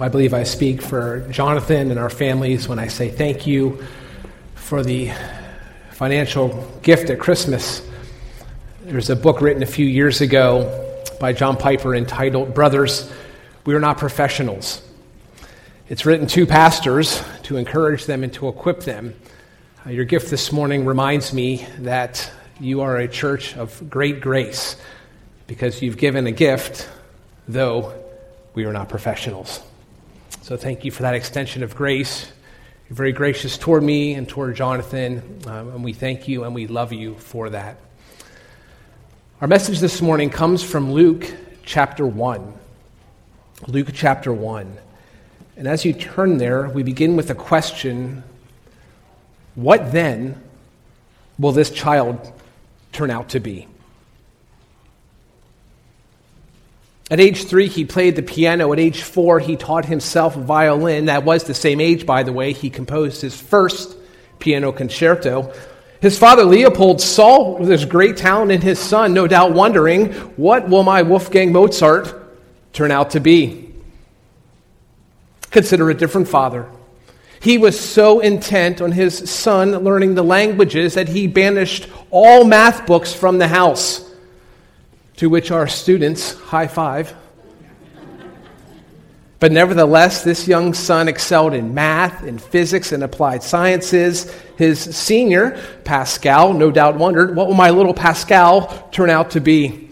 I believe I speak for Jonathan and our families when I say thank you for the financial gift at Christmas. There's a book written a few years ago by John Piper entitled Brothers, We Are Not Professionals. It's written to pastors to encourage them and to equip them. Uh, your gift this morning reminds me that you are a church of great grace because you've given a gift, though we are not professionals. So thank you for that extension of grace. You're very gracious toward me and toward Jonathan, um, and we thank you and we love you for that. Our message this morning comes from Luke chapter 1. Luke chapter 1. And as you turn there, we begin with a question What then will this child turn out to be? At age three, he played the piano. At age four, he taught himself violin. That was the same age, by the way. He composed his first piano concerto. His father Leopold saw this great talent in his son, no doubt wondering, what will my Wolfgang Mozart turn out to be? Consider a different father. He was so intent on his son learning the languages that he banished all math books from the house. To which our students high five. But nevertheless, this young son excelled in math, in physics, and applied sciences. His senior, Pascal, no doubt wondered, what will my little Pascal turn out to be?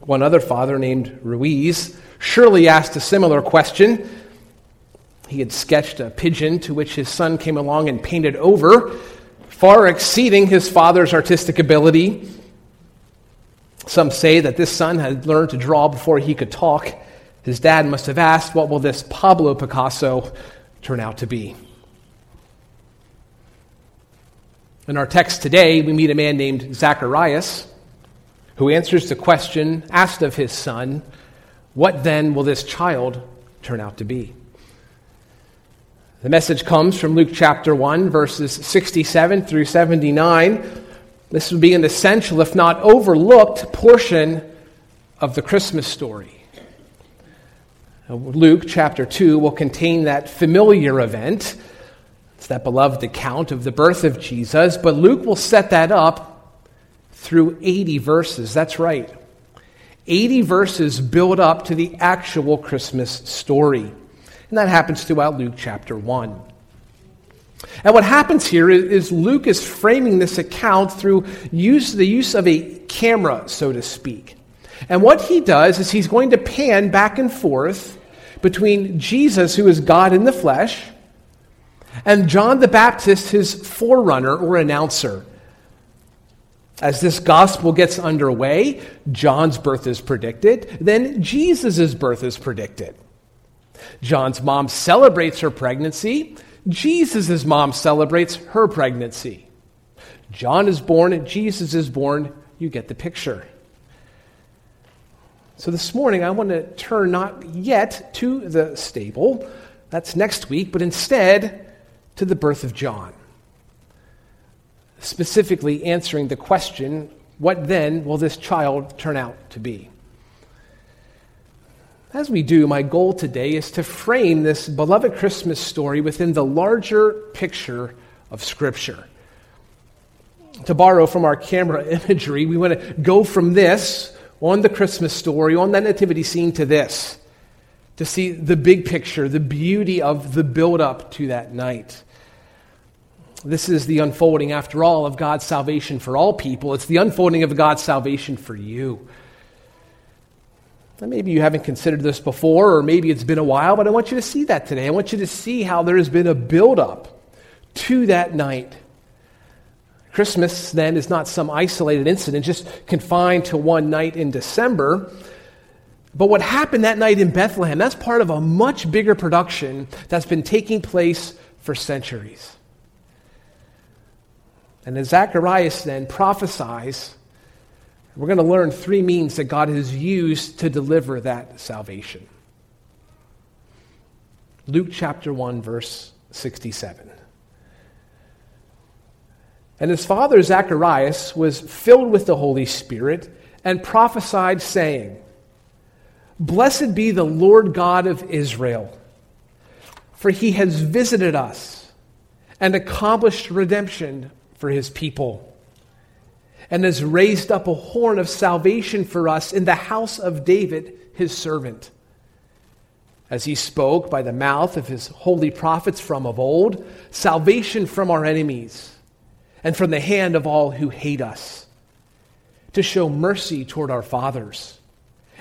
One other father named Ruiz surely asked a similar question. He had sketched a pigeon to which his son came along and painted over, far exceeding his father's artistic ability. Some say that this son had learned to draw before he could talk. His dad must have asked, What will this Pablo Picasso turn out to be? In our text today, we meet a man named Zacharias who answers the question asked of his son, What then will this child turn out to be? The message comes from Luke chapter 1, verses 67 through 79. This would be an essential, if not overlooked, portion of the Christmas story. Luke chapter 2 will contain that familiar event. It's that beloved account of the birth of Jesus, but Luke will set that up through 80 verses. That's right. 80 verses build up to the actual Christmas story. And that happens throughout Luke chapter 1. And what happens here is, Luke is framing this account through use, the use of a camera, so to speak. And what he does is he's going to pan back and forth between Jesus, who is God in the flesh, and John the Baptist, his forerunner or announcer. As this gospel gets underway, John's birth is predicted, then Jesus' birth is predicted. John's mom celebrates her pregnancy. Jesus' mom celebrates her pregnancy. John is born, Jesus is born. You get the picture. So this morning, I want to turn not yet to the stable, that's next week, but instead to the birth of John. Specifically, answering the question what then will this child turn out to be? As we do, my goal today is to frame this beloved Christmas story within the larger picture of Scripture. To borrow from our camera imagery, we want to go from this on the Christmas story, on that nativity scene, to this, to see the big picture, the beauty of the build up to that night. This is the unfolding, after all, of God's salvation for all people. It's the unfolding of God's salvation for you. Maybe you haven't considered this before, or maybe it's been a while, but I want you to see that today. I want you to see how there has been a buildup to that night. Christmas, then, is not some isolated incident just confined to one night in December. But what happened that night in Bethlehem, that's part of a much bigger production that's been taking place for centuries. And as Zacharias then prophesies we're going to learn three means that God has used to deliver that salvation. Luke chapter 1, verse 67. And his father Zacharias was filled with the Holy Spirit and prophesied, saying, Blessed be the Lord God of Israel, for he has visited us and accomplished redemption for his people, and has raised up a horn of salvation for us in the house of David, his servant. As he spoke by the mouth of his holy prophets from of old, salvation from our enemies and from the hand of all who hate us, to show mercy toward our fathers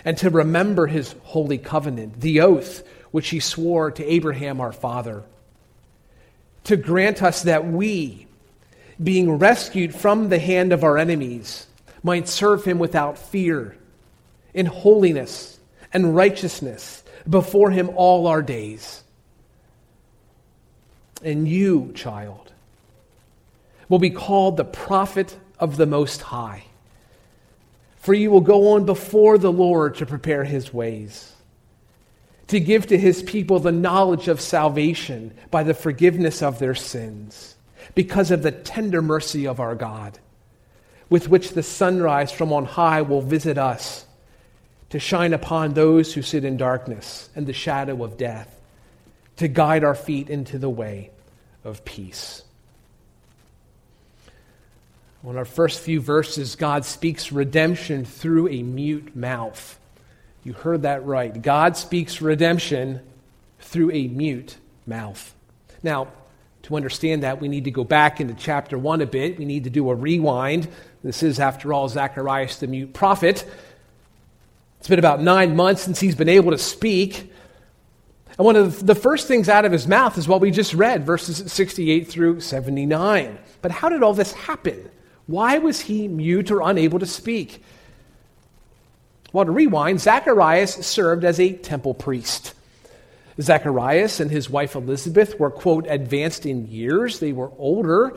and to remember his holy covenant, the oath which he swore to Abraham our father, to grant us that we, being rescued from the hand of our enemies, might serve him without fear, in holiness and righteousness before him all our days. And you, child, will be called the prophet of the Most High for you will go on before the Lord to prepare his ways, to give to his people the knowledge of salvation by the forgiveness of their sins, because of the tender mercy of our God, with which the sunrise from on high will visit us, to shine upon those who sit in darkness and the shadow of death, to guide our feet into the way of peace. In our first few verses, God speaks redemption through a mute mouth. You heard that right. God speaks redemption through a mute mouth. Now, to understand that, we need to go back into chapter 1 a bit. We need to do a rewind. This is, after all, Zacharias the mute prophet. It's been about nine months since he's been able to speak. And one of the first things out of his mouth is what we just read, verses 68 through 79. But how did all this happen? Why was he mute or unable to speak? Well, to rewind, Zacharias served as a temple priest. Zacharias and his wife Elizabeth were, quote, advanced in years. They were older,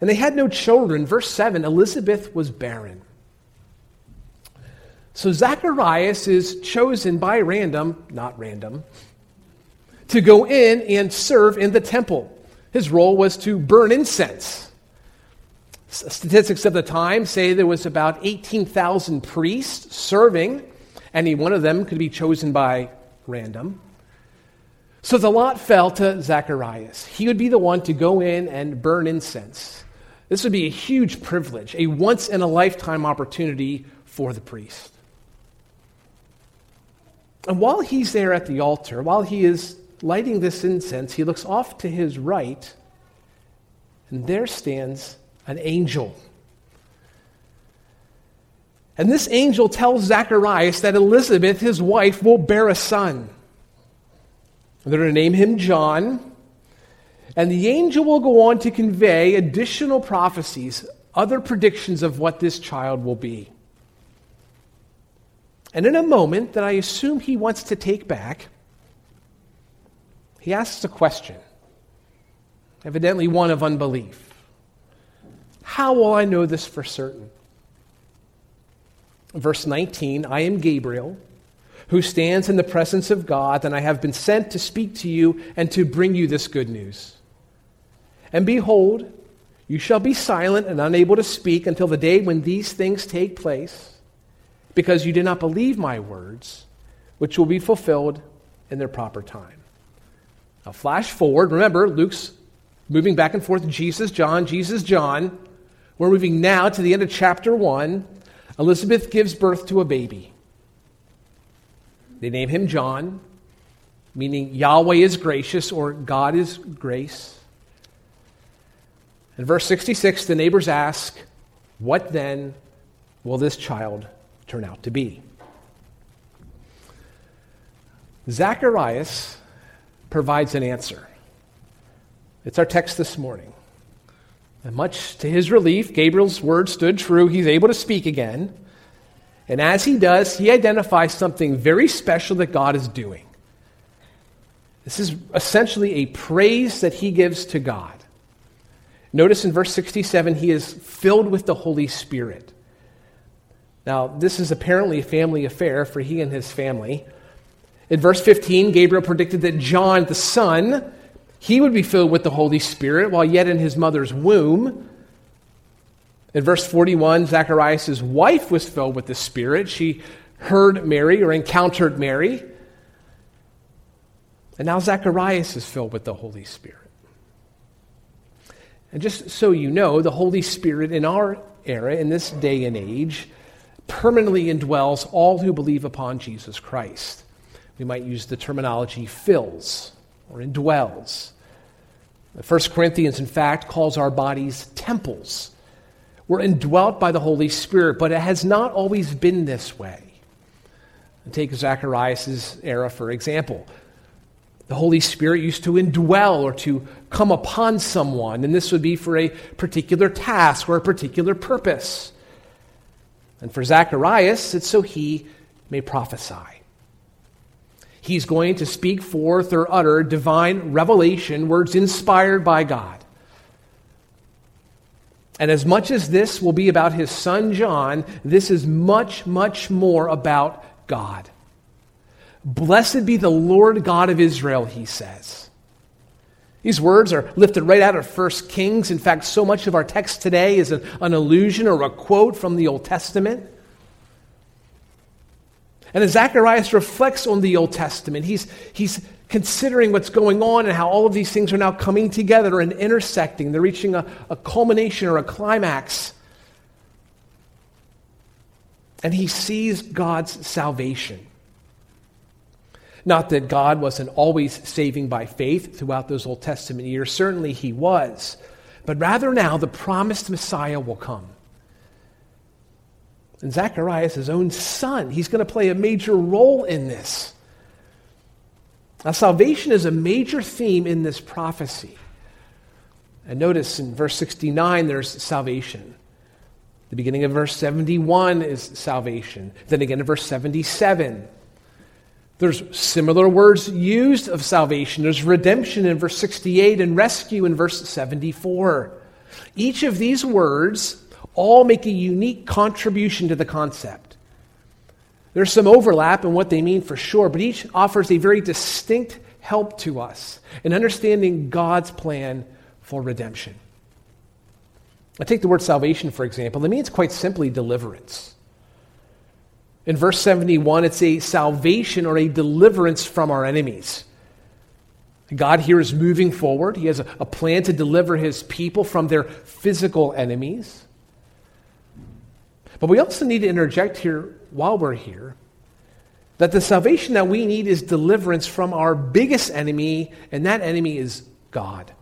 and they had no children. Verse 7 Elizabeth was barren. So Zacharias is chosen by random, not random, to go in and serve in the temple. His role was to burn incense. Statistics of the time say there was about 18,000 priests serving. Any one of them could be chosen by random. So the lot fell to Zacharias. He would be the one to go in and burn incense. This would be a huge privilege, a once in a lifetime opportunity for the priest. And while he's there at the altar, while he is lighting this incense, he looks off to his right, and there stands an angel. And this angel tells Zacharias that Elizabeth, his wife, will bear a son. They're going to name him John. And the angel will go on to convey additional prophecies, other predictions of what this child will be. And in a moment that I assume he wants to take back, he asks a question, evidently one of unbelief. How will I know this for certain? Verse 19 I am Gabriel, who stands in the presence of God, and I have been sent to speak to you and to bring you this good news. And behold, you shall be silent and unable to speak until the day when these things take place, because you did not believe my words, which will be fulfilled in their proper time. Now, flash forward. Remember, Luke's moving back and forth Jesus, John, Jesus, John. We're moving now to the end of chapter 1. Elizabeth gives birth to a baby. They name him John, meaning Yahweh is gracious or God is grace. In verse 66, the neighbors ask, What then will this child turn out to be? Zacharias provides an answer. It's our text this morning. And much to his relief, Gabriel's word stood true. He's able to speak again. And as he does, he identifies something very special that God is doing. This is essentially a praise that he gives to God. Notice in verse 67, he is filled with the Holy Spirit. Now, this is apparently a family affair for he and his family. In verse 15, Gabriel predicted that John, the son, he would be filled with the Holy Spirit while yet in his mother's womb. In verse 41, Zacharias' wife was filled with the Spirit. She heard Mary or encountered Mary. And now Zacharias is filled with the Holy Spirit. And just so you know, the Holy Spirit in our era, in this day and age, permanently indwells all who believe upon Jesus Christ. We might use the terminology fills or indwells. 1 Corinthians, in fact, calls our bodies temples. We're indwelt by the Holy Spirit, but it has not always been this way. Take Zacharias' era, for example. The Holy Spirit used to indwell or to come upon someone, and this would be for a particular task or a particular purpose. And for Zacharias, it's so he may prophesy. He's going to speak forth or utter divine revelation, words inspired by God. And as much as this will be about his son John, this is much, much more about God. Blessed be the Lord God of Israel, he says. These words are lifted right out of 1 Kings. In fact, so much of our text today is an, an allusion or a quote from the Old Testament. And as Zacharias reflects on the Old Testament, he's, he's considering what's going on and how all of these things are now coming together and intersecting. They're reaching a, a culmination or a climax. And he sees God's salvation. Not that God wasn't always saving by faith throughout those Old Testament years, certainly he was. But rather now, the promised Messiah will come. And Zacharias, his own son, he's going to play a major role in this. Now, salvation is a major theme in this prophecy. And notice in verse 69, there's salvation. The beginning of verse 71 is salvation. Then again in verse 77. There's similar words used of salvation. There's redemption in verse 68 and rescue in verse 74. Each of these words all make a unique contribution to the concept. There's some overlap in what they mean for sure, but each offers a very distinct help to us in understanding God's plan for redemption. I take the word salvation, for example. It means quite simply deliverance. In verse 71, it's a salvation or a deliverance from our enemies. God here is moving forward. He has a, plan to deliver his people from their physical enemies. But we also need to interject here while we're here that the salvation that we need is deliverance from our biggest enemy, and that enemy is God.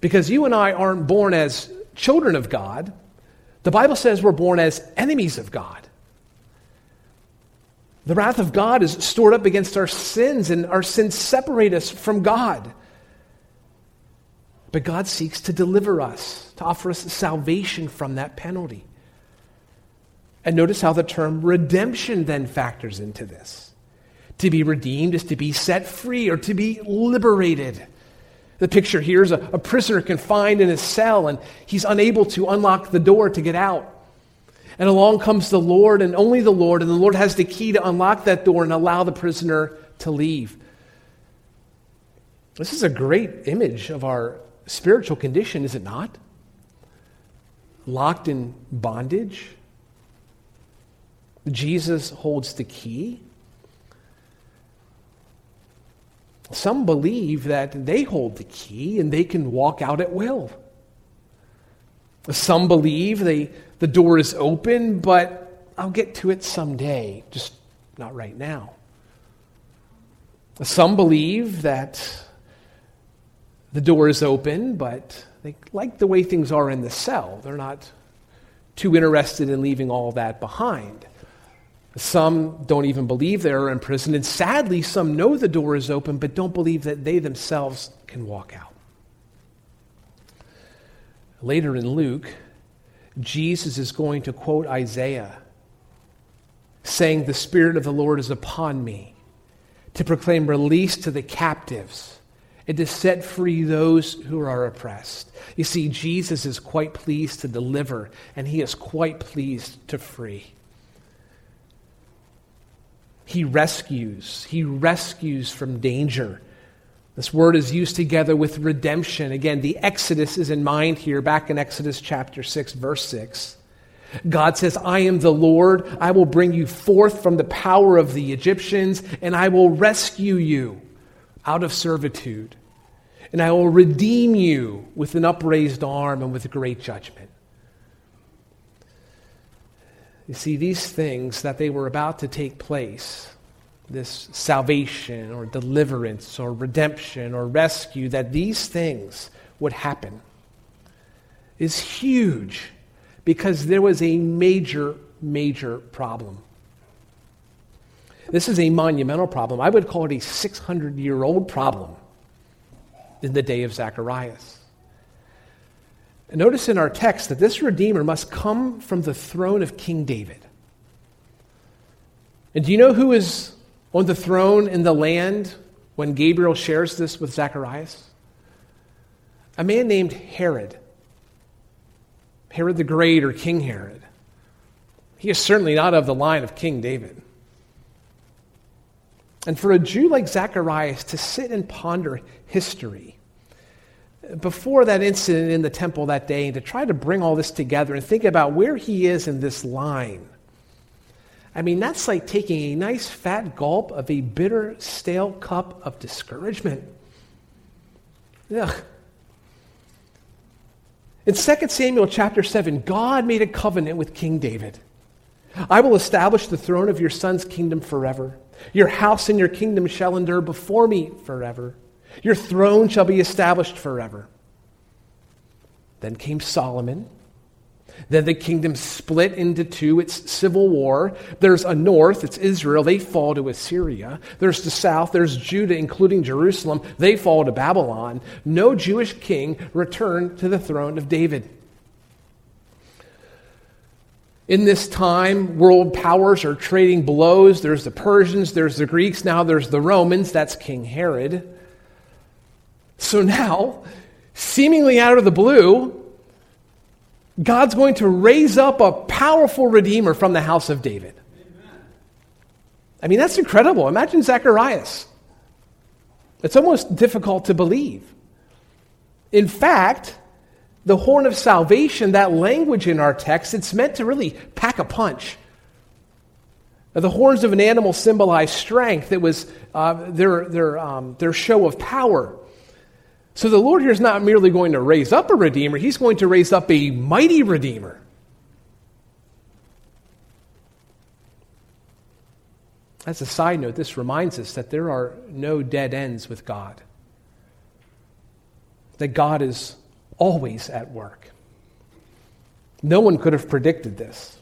Because you and I aren't born as children of God, the Bible says we're born as enemies of God. The wrath of God is stored up against our sins, and our sins separate us from God. But God seeks to deliver us, to offer us salvation from that penalty. And notice how the term redemption then factors into this. To be redeemed is to be set free or to be liberated. The picture here is a, a prisoner confined in his cell and he's unable to unlock the door to get out. And along comes the Lord and only the Lord, and the Lord has the key to unlock that door and allow the prisoner to leave. This is a great image of our spiritual condition, is it not? Locked in bondage, Jesus holds the key. Some believe that they hold the key and they can walk out at will. Some believe they, the door is open, but I'll get to it someday, just not right now. Some believe that the door is open, but they like the way things are in the cell. They're not too interested in leaving all that behind. Some don't even believe they're in prison, and sadly, some know the door is open but don't believe that they themselves can walk out. Later in Luke, Jesus is going to quote Isaiah, saying, The Spirit of the Lord is upon me to proclaim release to the captives and to set free those who are oppressed. You see, Jesus is quite pleased to deliver, and he is quite pleased to free. He rescues. He rescues from danger. This word is used together with redemption. Again, the Exodus is in mind here, back in Exodus chapter 6, verse 6. God says, I am the Lord. I will bring you forth from the power of the Egyptians, and I will rescue you out of servitude. And I will redeem you with an upraised arm and with great judgment. You see, these things that they were about to take place, this salvation or deliverance or redemption or rescue, that these things would happen, is huge because there was a major, major problem. This is a monumental problem. I would call it a 600 year old problem in the day of Zacharias. Notice in our text that this Redeemer must come from the throne of King David. And do you know who is on the throne in the land when Gabriel shares this with Zacharias? A man named Herod. Herod the Great or King Herod. He is certainly not of the line of King David. And for a Jew like Zacharias to sit and ponder history before that incident in the temple that day and to try to bring all this together and think about where he is in this line. I mean, that's like taking a nice fat gulp of a bitter, stale cup of discouragement. Ugh. In 2 Samuel chapter 7, God made a covenant with King David. I will establish the throne of your son's kingdom forever. Your house and your kingdom shall endure before me forever. Your throne shall be established forever. Then came Solomon then the kingdom split into two. It's civil war. There's a north, it's Israel. They fall to Assyria. There's the south, there's Judah, including Jerusalem. They fall to Babylon. No Jewish king returned to the throne of David. In this time, world powers are trading blows. There's the Persians, there's the Greeks, now there's the Romans. That's King Herod. So now, seemingly out of the blue, God's going to raise up a powerful redeemer from the house of David. I mean, that's incredible. Imagine Zacharias. It's almost difficult to believe. In fact, the horn of salvation, that language in our text, it's meant to really pack a punch. The horns of an animal symbolize strength. It was uh, their, their, um, their show of power. So the Lord here is not merely going to raise up a redeemer, he's going to raise up a mighty redeemer. As a side note, this reminds us that there are no dead ends with God, that God is always at work. No one could have predicted this.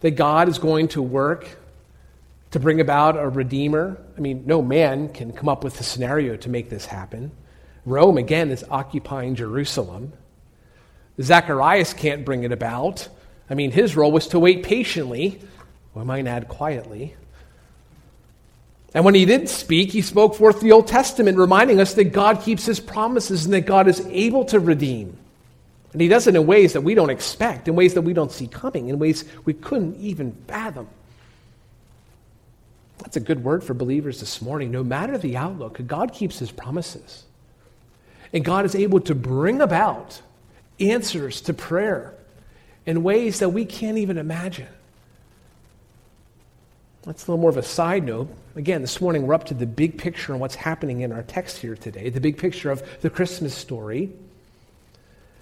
That God is going to work to bring about a redeemer. I mean, no man can come up with a scenario to make this happen. Rome, again, is occupying Jerusalem. Zacharias can't bring it about. I mean, his role was to wait patiently, or I might add quietly. And when he did speak, he spoke forth the Old Testament, reminding us that God keeps his promises and that God is able to redeem. And he does it in ways that we don't expect, in ways that we don't see coming, in ways we couldn't even fathom. That's a good word for believers this morning. No matter the outlook, God keeps his promises. And God is able to bring about answers to prayer in ways that we can't even imagine. That's a little more of a side note. Again, this morning we're up to the big picture on what's happening in our text here today, the big picture of the Christmas story.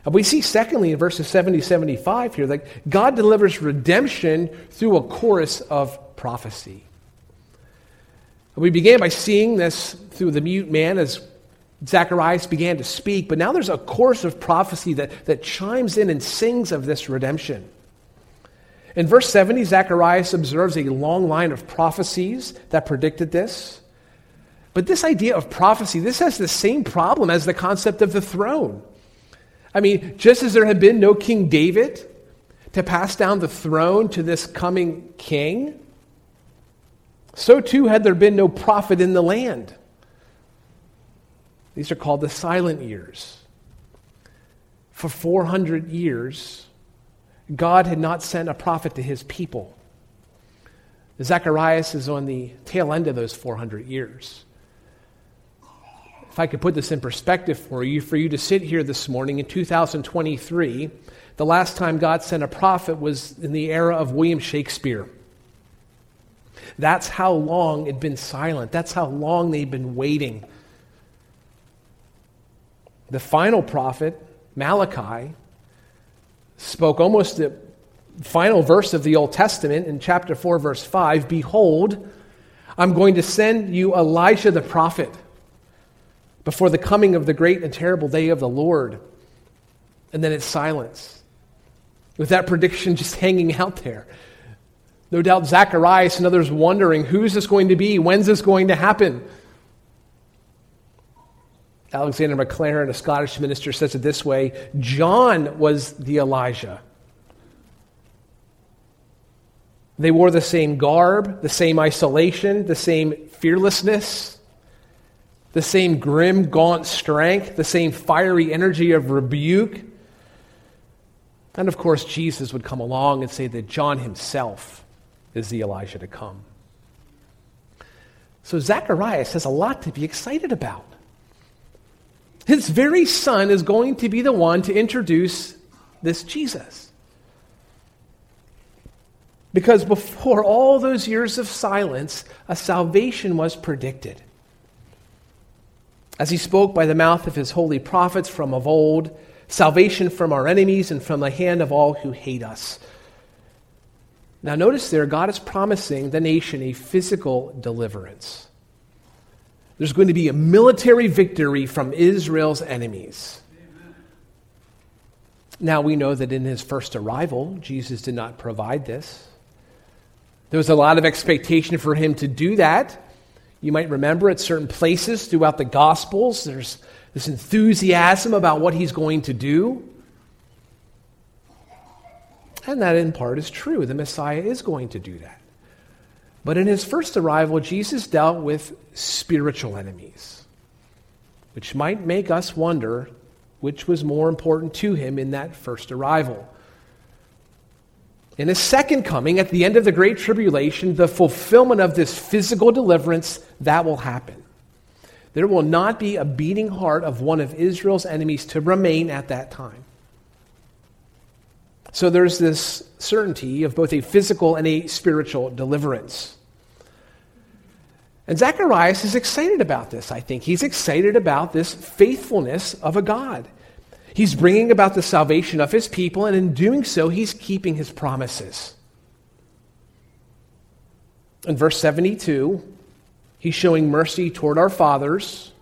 And we see, secondly, in verses 70 75 here, that God delivers redemption through a chorus of prophecy. We began by seeing this through the mute man as Zacharias began to speak, but now there's a chorus of prophecy that, that chimes in and sings of this redemption. In verse 70, Zacharias observes a long line of prophecies that predicted this. But this idea of prophecy, this has the same problem as the concept of the throne. I mean, just as there had been no King David to pass down the throne to this coming king, so too had there been no prophet in the land. These are called the silent years. For 400 years, God had not sent a prophet to his people. Zacharias is on the tail end of those 400 years. if I could put this in perspective for you, for you to sit here this morning in 2023, the last time God sent a prophet was in the era of William Shakespeare. That's how long it'd been silent. That's how long they'd been waiting. The final prophet, Malachi, spoke almost the final verse of the Old Testament in chapter 4, verse 5 Behold, I'm going to send you Elijah the prophet before the coming of the great and terrible day of the Lord. And then it's silence. With that prediction just hanging out there. No doubt Zacharias and others wondering who's this going to be? When's this going to happen? Alexander Maclaren, a Scottish minister, says it this way John was the Elijah. They wore the same garb, the same isolation, the same fearlessness, the same grim, gaunt strength, the same fiery energy of rebuke. And of course, Jesus would come along and say that John himself is the Elijah to come. So Zacharias has a lot to be excited about. His very son is going to be the one to introduce this Jesus. Because before all those years of silence, a salvation was predicted. As he spoke by the mouth of his holy prophets from of old, salvation from our enemies and from the hand of all who hate us. Now, notice there, God is promising the nation a physical deliverance. There's going to be a military victory from Israel's enemies. Now, we know that in his first arrival, Jesus did not provide this. There was a lot of expectation for him to do that. You might remember at certain places throughout the Gospels, there's this enthusiasm about what he's going to do. And that in part is true. The Messiah is going to do that. But in his first arrival, Jesus dealt with spiritual enemies, which might make us wonder which was more important to him in that first arrival. In his second coming, at the end of the Great Tribulation, the fulfillment of this physical deliverance, that will happen. There will not be a beating heart of one of Israel's enemies to remain at that time. So there's this certainty of both a physical and a spiritual deliverance. And Zacharias is excited about this, I think. He's excited about this faithfulness of a God. He's bringing about the salvation of his people, and in doing so, he's keeping his promises. In verse 72, he's showing mercy toward our fathers,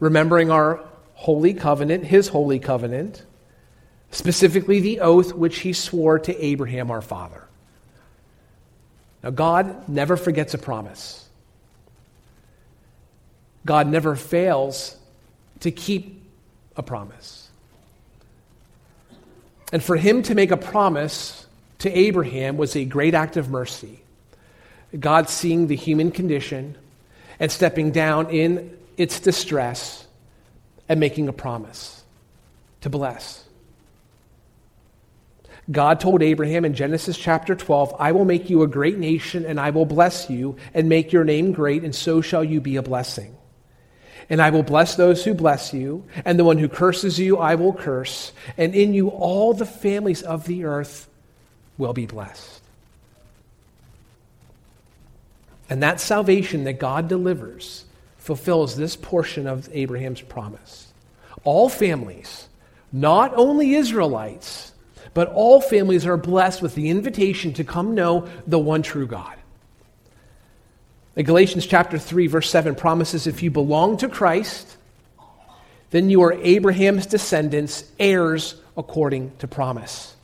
remembering our holy covenant, his holy covenant specifically the oath which he swore to Abraham our father. Now, God never forgets a promise. God never fails to keep a promise. And for him to make a promise to Abraham was a great act of mercy. God seeing the human condition and stepping down in its distress and making a promise to bless. God told Abraham in Genesis chapter 12, I will make you a great nation, and I will bless you, and make your name great, and so shall you be a blessing. And I will bless those who bless you, and the one who curses you I will curse, and in you all the families of the earth will be blessed. And that salvation that God delivers fulfills this portion of Abraham's promise. All families, not only Israelites, but all families are blessed with the invitation to come know the one true God. Galatians chapter 3, verse 7 promises if you belong to Christ, then you are Abraham's descendants, heirs according to promise.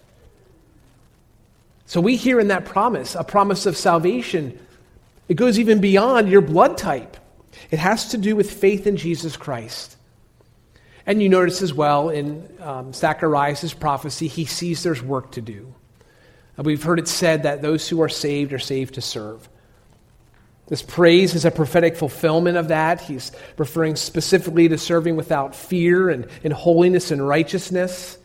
So we hear in that promise a promise of salvation. It goes even beyond your blood type, it has to do with faith in Jesus Christ. And you notice as well in um, Zacharias' prophecy, he sees there's work to do. And we've heard it said that those who are saved are saved to serve. This praise is a prophetic fulfillment of that. He's referring specifically to serving without fear and in holiness and righteousness.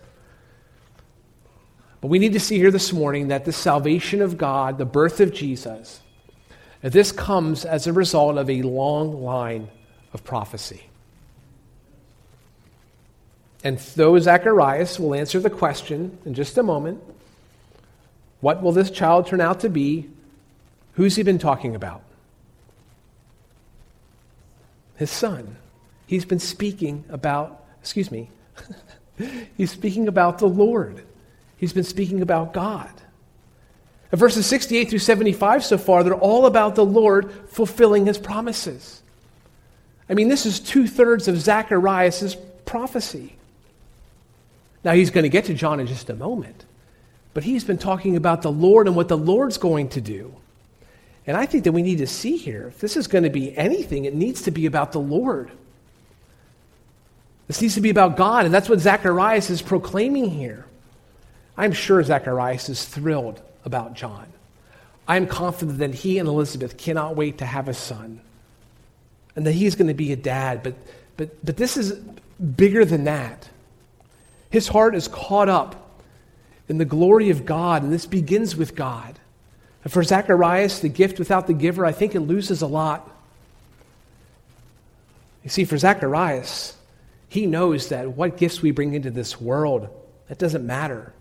But we need to see here this morning that the salvation of God, the birth of Jesus, this comes as a result of a long line of prophecy. And though Zacharias will answer the question in just a moment, what will this child turn out to be? Who's he been talking about? His son. He's been speaking about, excuse me, he's speaking about the Lord. He's been speaking about God. And verses 68 through 75 so far, they're all about the Lord fulfilling his promises. I mean, this is two thirds of Zacharias' prophecy. Now, he's going to get to John in just a moment, but he's been talking about the Lord and what the Lord's going to do. And I think that we need to see here if this is going to be anything, it needs to be about the Lord. This needs to be about God, and that's what Zacharias is proclaiming here. I'm sure Zacharias is thrilled about John. I'm confident that he and Elizabeth cannot wait to have a son and that he's going to be a dad. But, but, but this is bigger than that. His heart is caught up in the glory of God, and this begins with God. And for Zacharias, the gift without the giver, I think it loses a lot. You see, for Zacharias, he knows that what gifts we bring into this world, that doesn't matter.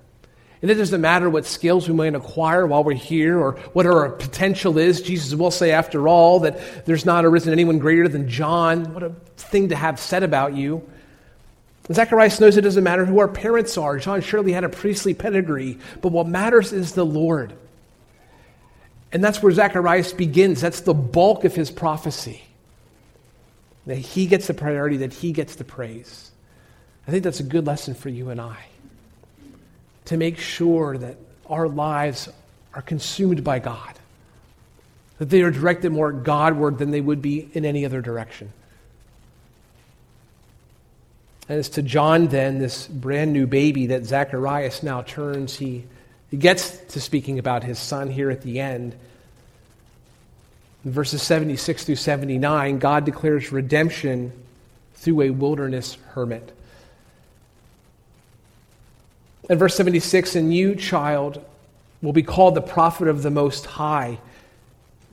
And it doesn't matter what skills we might acquire while we're here or what our potential is. Jesus will say, after all, that there's not arisen anyone greater than John. What a thing to have said about you. Zacharias knows it doesn't matter who our parents are. John surely had a priestly pedigree, but what matters is the Lord. And that's where Zacharias begins. That's the bulk of his prophecy. That he gets the priority, that he gets the praise. I think that's a good lesson for you and I to make sure that our lives are consumed by God, that they are directed more Godward than they would be in any other direction. And as to John, then, this brand new baby that Zacharias now turns, he, he gets to speaking about his son here at the end. In verses 76 through 79, God declares redemption through a wilderness hermit. In verse 76, and you, child, will be called the prophet of the Most High,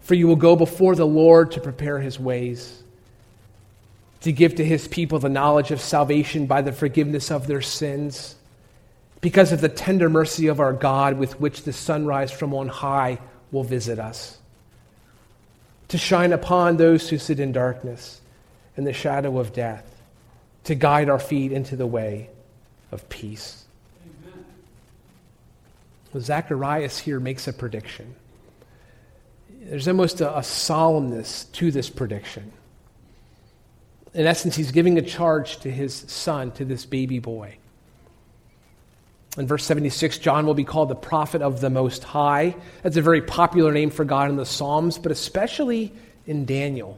for you will go before the Lord to prepare his ways, to give to his people the knowledge of salvation by the forgiveness of their sins, because of the tender mercy of our God with which the sunrise from on high will visit us, to shine upon those who sit in darkness and the shadow of death, to guide our feet into the way of peace. Zacharias here makes a prediction. There's almost a, a solemnness to this prediction. In essence, he's giving a charge to his son, to this baby boy. In verse 76, John will be called the prophet of the Most High. That's a very popular name for God in the Psalms, but especially in Daniel.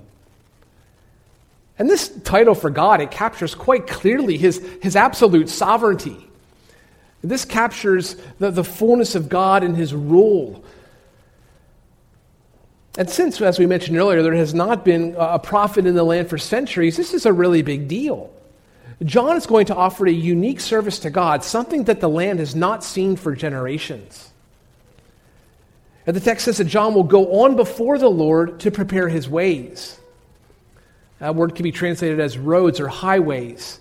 And this title for God, it captures quite clearly his, his absolute sovereignty. This captures the, the fullness of God and his rule. And since, as we mentioned earlier, there has not been a prophet in the land for centuries, this is a really big deal. John is going to offer a unique service to God, something that the land has not seen for generations. And the text says that John will go on before the Lord to prepare his ways. That word can be translated as roads or highways.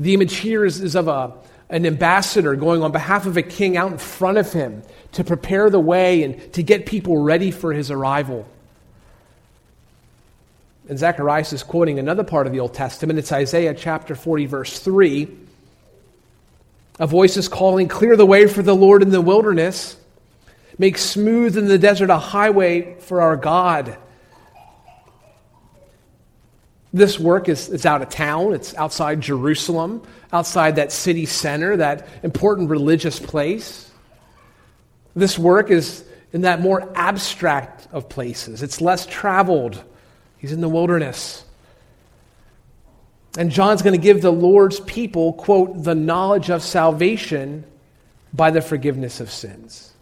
The image here is, is of a, an ambassador going on behalf of a king out in front of him to prepare the way and to get people ready for his arrival. And Zacharias is quoting another part of the Old Testament. It's Isaiah chapter 40, verse 3. A voice is calling, Clear the way for the Lord in the wilderness. Make smooth in the desert a highway for our God. This work is, is out of town, it's outside Jerusalem, outside that city center, that important religious place. This work is in that more abstract of places, it's less traveled. He's in the wilderness. And John's going to give the Lord's people, quote, the knowledge of salvation by the forgiveness of sins.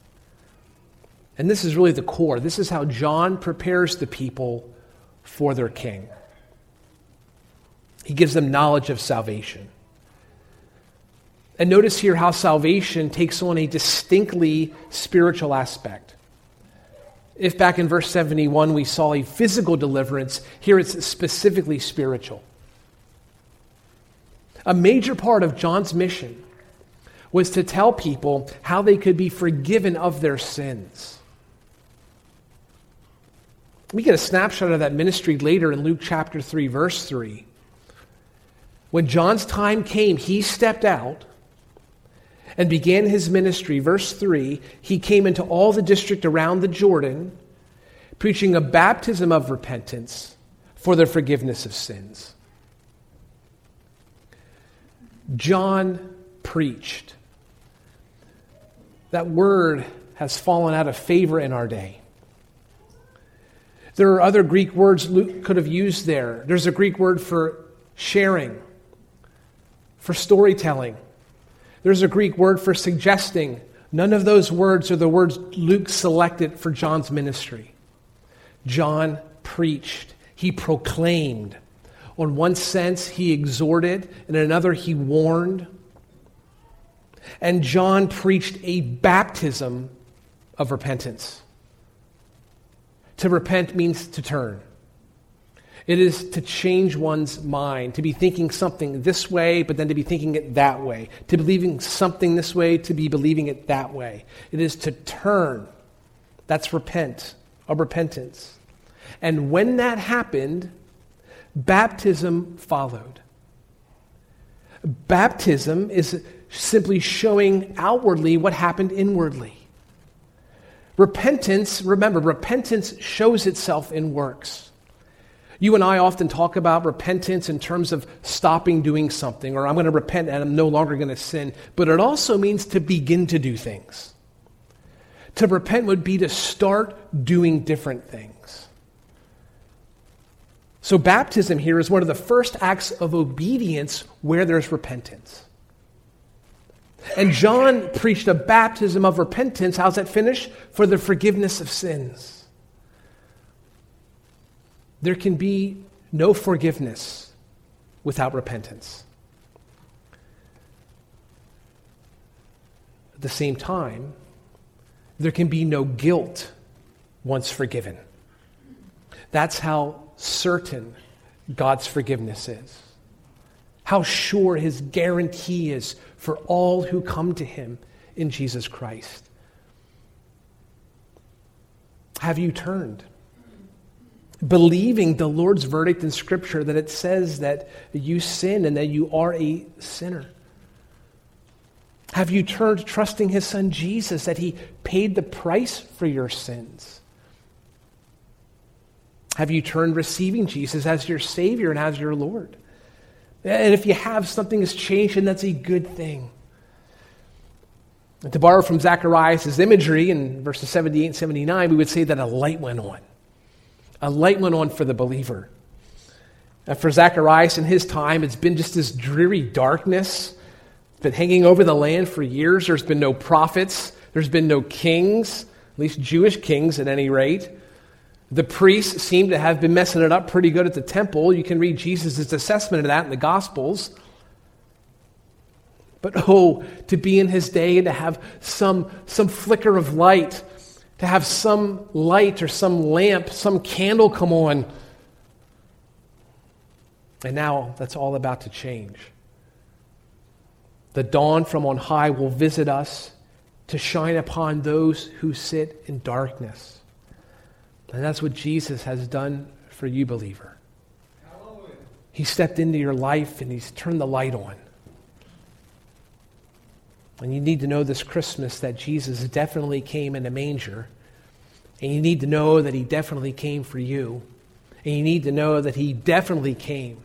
And this is really the core. This is how John prepares the people for their king. He gives them knowledge of salvation. And notice here how salvation takes on a distinctly spiritual aspect. If back in verse 71 we saw a physical deliverance, here it's specifically spiritual. A major part of John's mission was to tell people how they could be forgiven of their sins. We get a snapshot of that ministry later in Luke chapter 3, verse 3. When John's time came, he stepped out and began his ministry. Verse 3 He came into all the district around the Jordan, preaching a baptism of repentance for the forgiveness of sins. John preached. That word has fallen out of favor in our day. There are other Greek words Luke could have used there. There's a Greek word for sharing, for storytelling. There's a Greek word for suggesting. None of those words are the words Luke selected for John's ministry. John preached, he proclaimed. On one sense, he exhorted, in another, he warned. And John preached a baptism of repentance. To repent means to turn. It is to change one's mind, to be thinking something this way, but then to be thinking it that way, to believing something this way, to be believing it that way. It is to turn. That's repent, of repentance. And when that happened, baptism followed. Baptism is simply showing outwardly what happened inwardly. Repentance, remember, repentance shows itself in works. You and I often talk about repentance in terms of stopping doing something, or I'm going to repent and I'm no longer going to sin, but it also means to begin to do things. To repent would be to start doing different things. So, baptism here is one of the first acts of obedience where there's repentance. And John preached a baptism of repentance. How's that finish? For the forgiveness of sins. There can be no forgiveness without repentance. At the same time, there can be no guilt once forgiven. That's how certain God's forgiveness is. How sure his guarantee is for all who come to him in Jesus Christ. Have you turned? Believing the Lord's verdict in Scripture that it says that you sin and that you are a sinner. Have you turned trusting his son Jesus that he paid the price for your sins? Have you turned receiving Jesus as your Savior and as your Lord? And if you have, something has changed, and that's a good thing. And to borrow from Zacharias' imagery in verses 78 and 79, we would say that a light went on. A light went on for the believer. And for Zacharias in his time, it's been just this dreary darkness. Been hanging over the land for years. There's been no prophets, there's been no kings, at least Jewish kings at any rate. The priests seem to have been messing it up pretty good at the temple. You can read Jesus' assessment of that in the Gospels. But oh, to be in his day and to have some, some flicker of light, to have some light or some lamp, some candle come on. And now that's all about to change. The dawn from on high will visit us to shine upon those who sit in darkness. And that's what Jesus has done for you, believer. He stepped into your life and he's turned the light on. And you need to know this Christmas that Jesus definitely came in a manger. And you need to know that he definitely came for you. And you need to know that he definitely came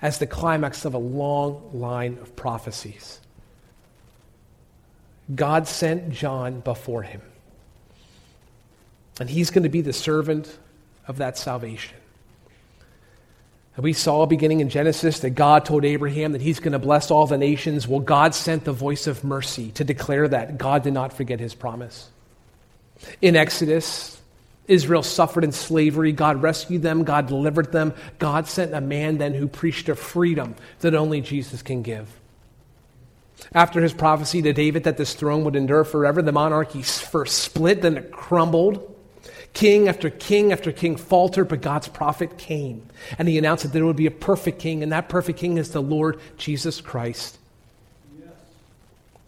as the climax of a long line of prophecies. God sent John before him. And he's going to be the servant of that salvation. And we saw beginning in Genesis that God told Abraham that he's going to bless all the nations. Well, God sent the voice of mercy to declare that God did not forget his promise. In Exodus, Israel suffered in slavery. God rescued them. God delivered them. God sent a man then who preached a freedom that only Jesus can give. After his prophecy to David that this throne would endure forever, the monarchy first split, then it crumbled. King after king after king faltered, but God's prophet came. And he announced that there would be a perfect king, and that perfect king is the Lord Jesus Christ.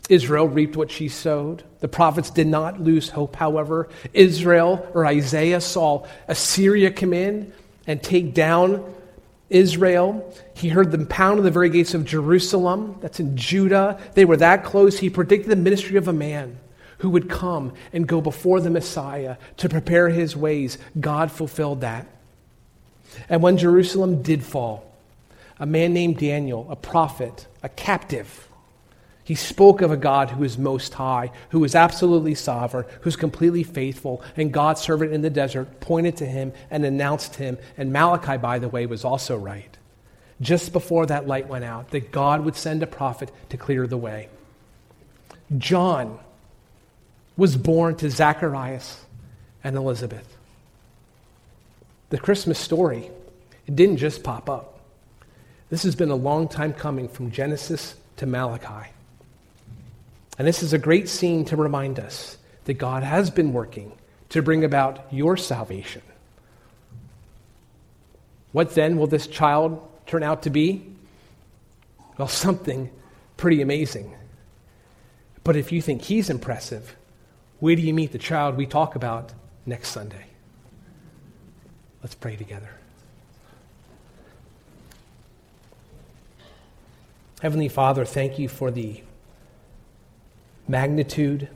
Israel reaped what she sowed. The prophets did not lose hope, however. Israel or Isaiah saw Assyria come in and take down Israel. He heard them pound on the very gates of Jerusalem. That's in Judah. They were that close. He predicted the ministry of a man who would come and go before the Messiah to prepare his ways. God fulfilled that. And when Jerusalem did fall, a man named Daniel, a prophet, a captive, he spoke of a God who is most high, who is absolutely sovereign, who's completely faithful, and God's servant in the desert pointed to him and announced him. And Malachi, by the way, was also right. Just before that light went out, that God would send a prophet to clear the way. John was born to Zacharias and Elizabeth. The Christmas story, it didn't just pop up. This has been a long time coming from Genesis to Malachi. And this is a great scene to remind us that God has been working to bring about your salvation. What then will this child turn out to be? Well, something pretty amazing. But if you think he's impressive, where do you meet the child we talk about next Sunday? Let's pray together. Heavenly Father, thank you for the magnitude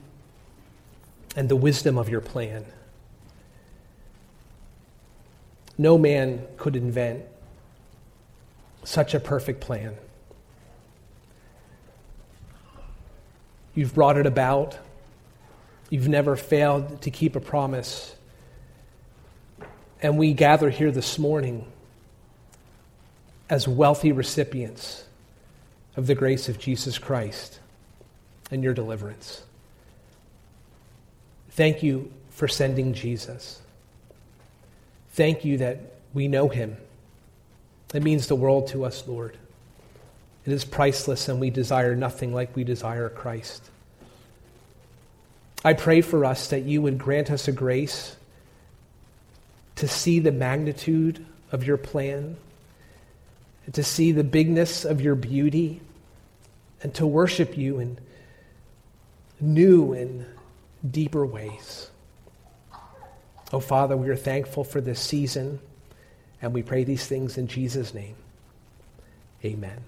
and the wisdom of your plan. No man could invent such a perfect plan. You've brought it about. You've never failed to keep a promise. And we gather here this morning as wealthy recipients of the grace of Jesus Christ and your deliverance. Thank you for sending Jesus. Thank you that we know him. It means the world to us, Lord. It is priceless, and we desire nothing like we desire Christ. I pray for us that you would grant us a grace to see the magnitude of your plan, to see the bigness of your beauty, and to worship you in new and deeper ways. Oh, Father, we are thankful for this season, and we pray these things in Jesus' name. Amen.